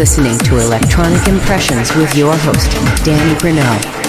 Listening to Electronic Impressions with your host, Danny Bruno.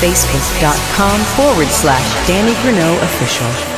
facebook.com forward slash Danny Bruno official.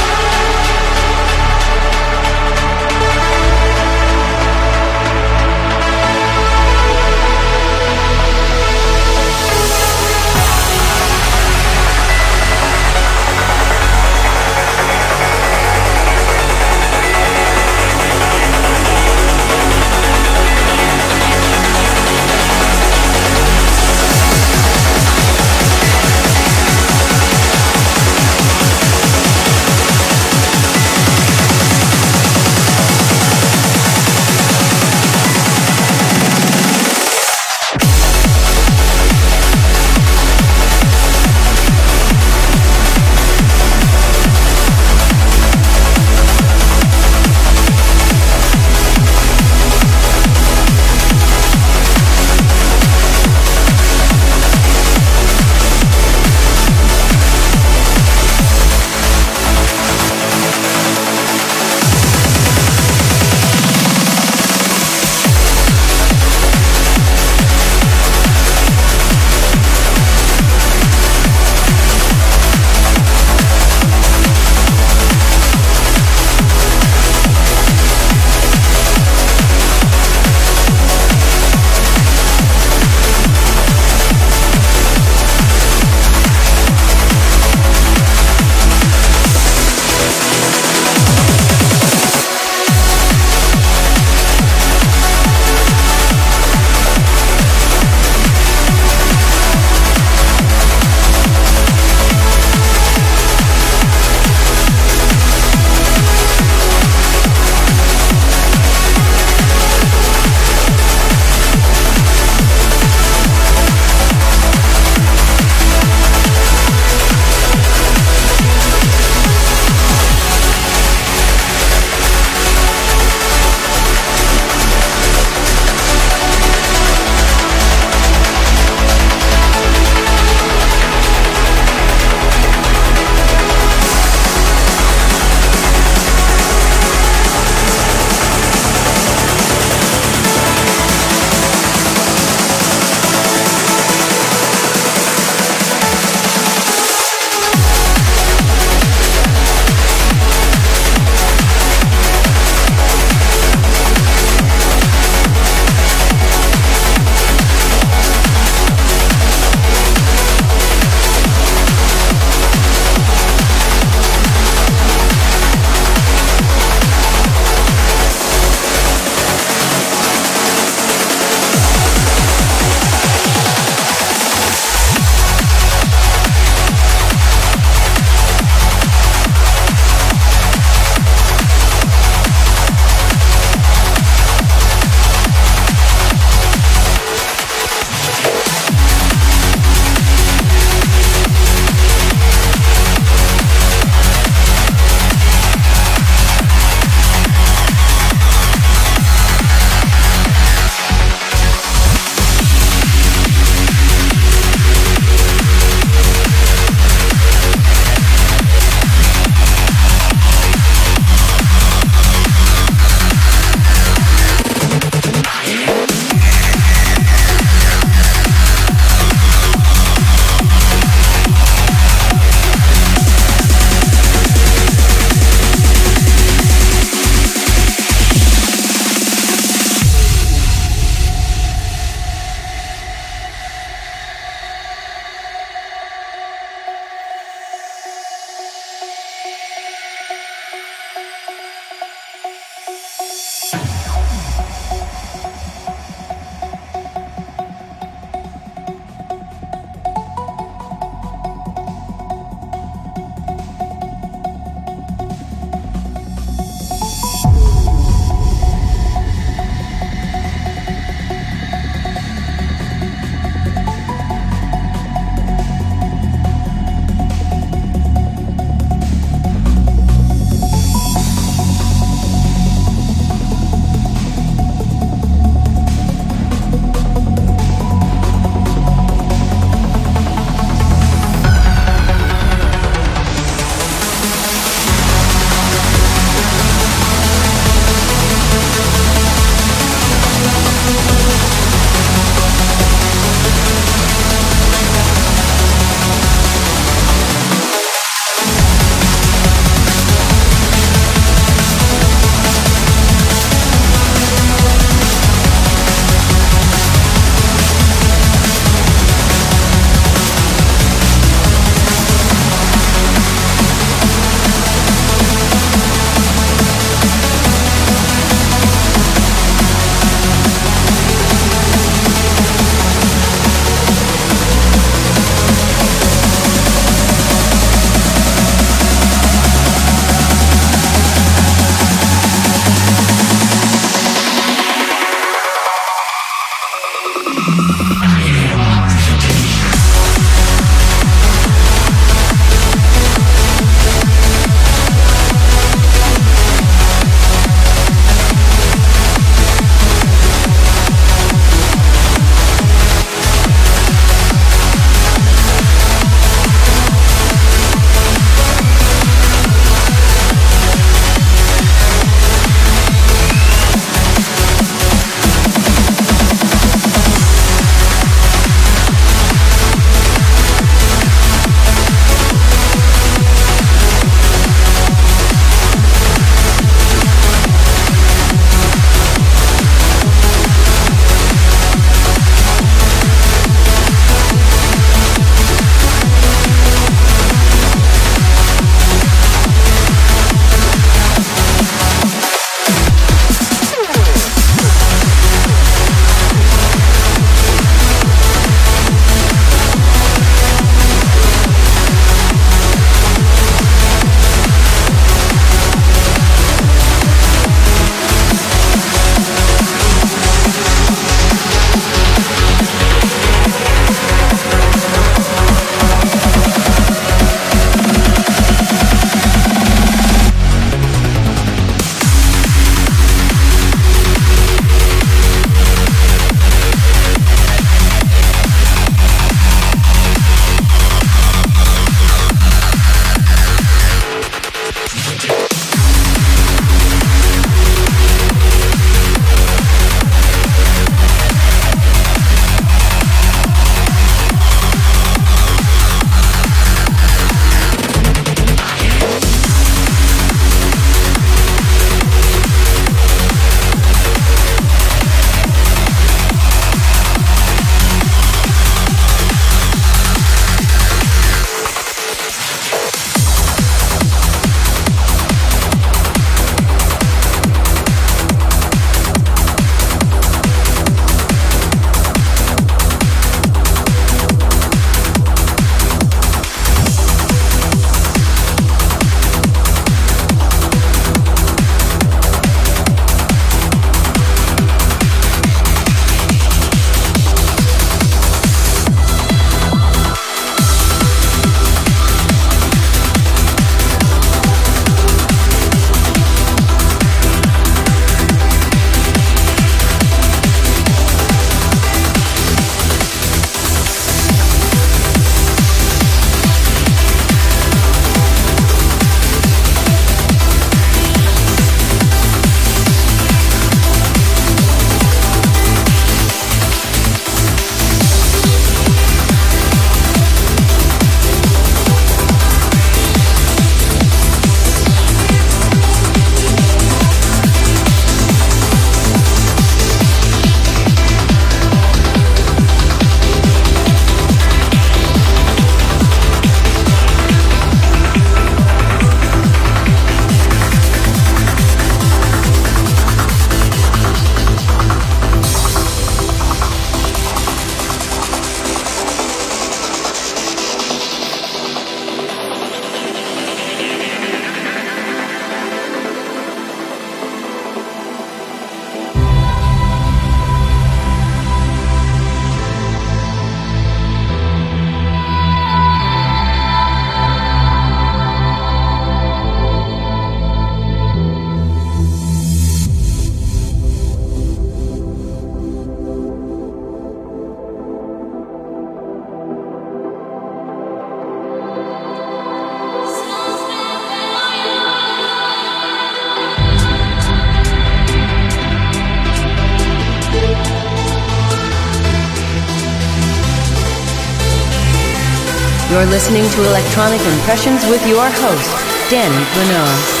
You're listening to Electronic Impressions with your host, Danny Bruno.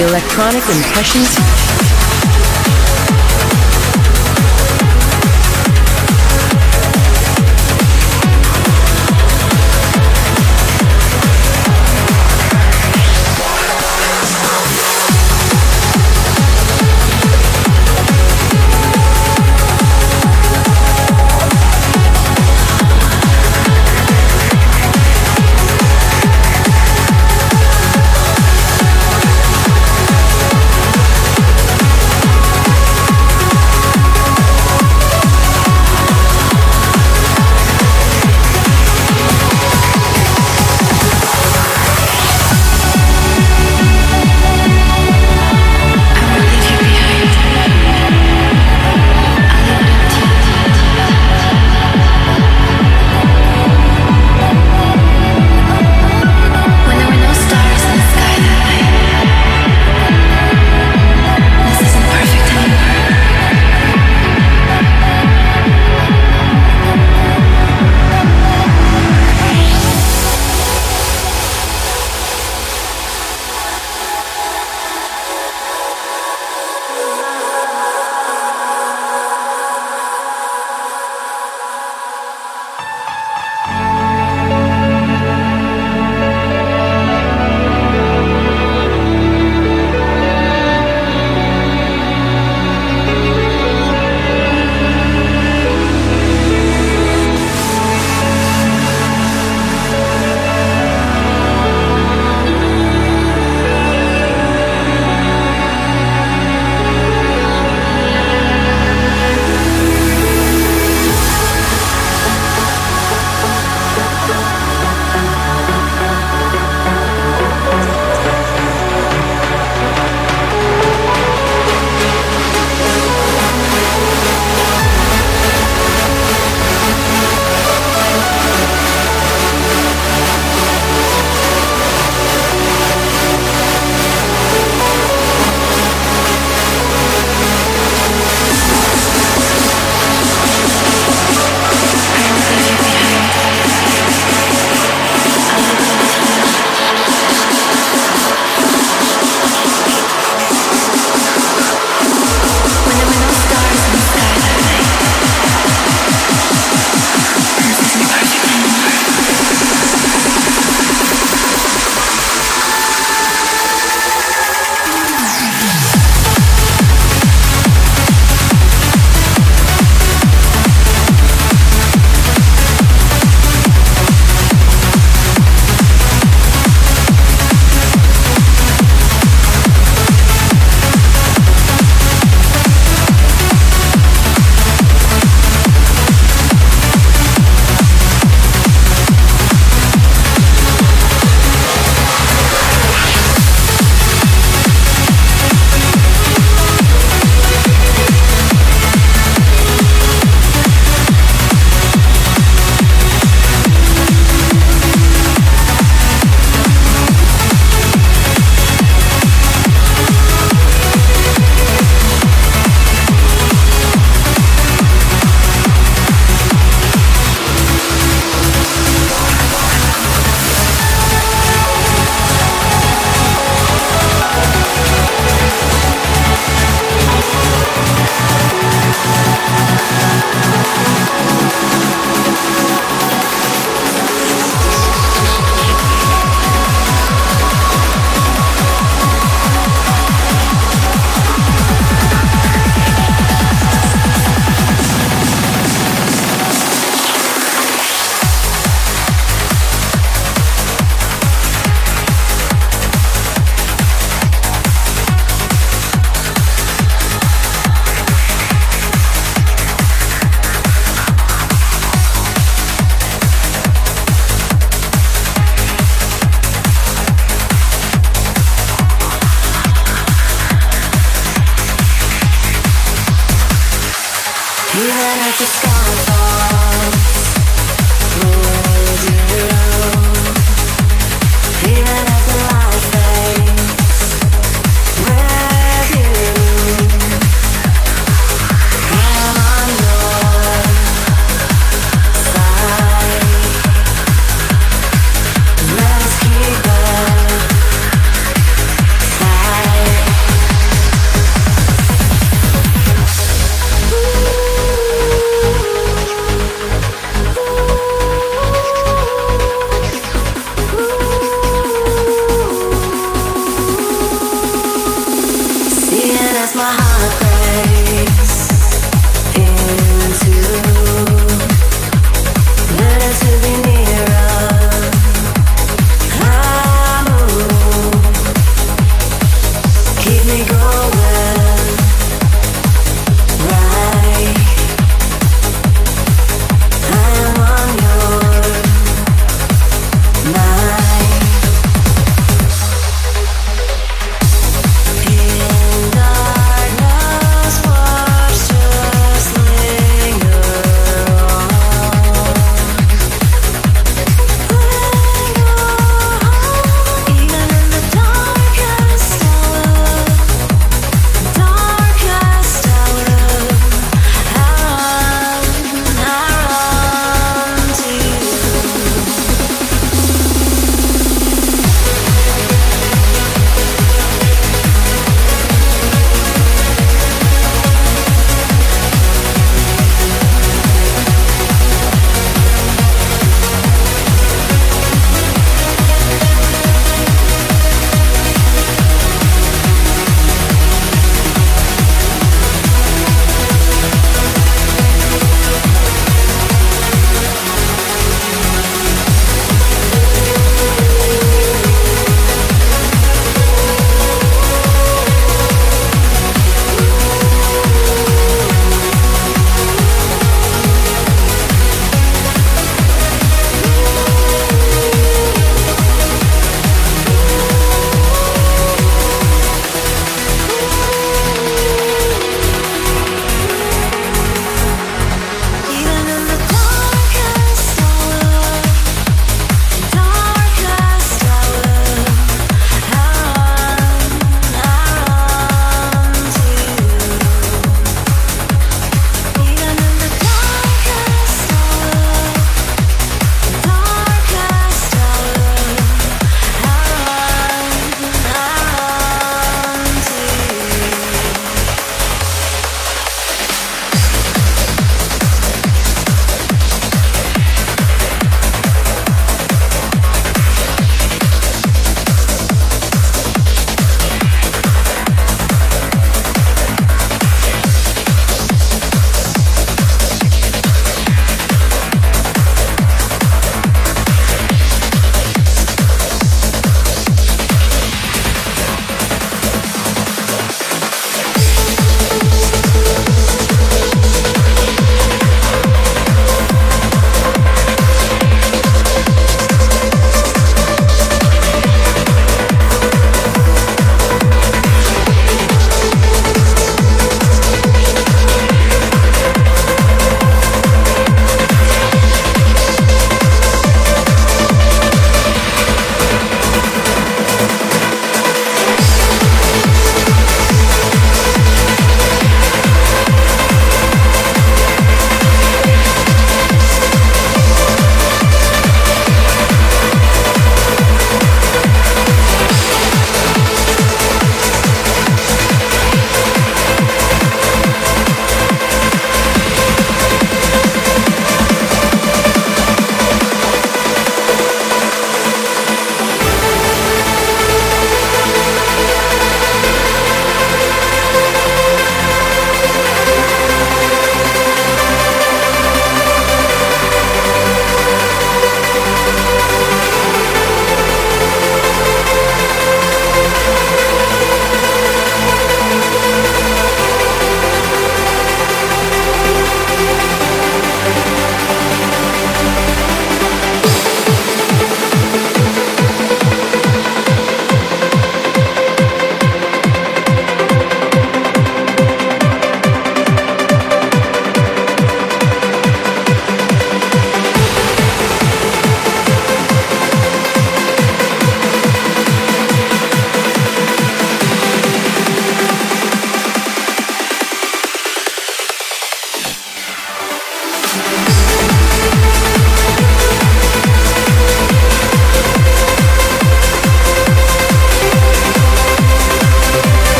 Electronic Impressions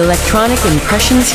Electronic Impressions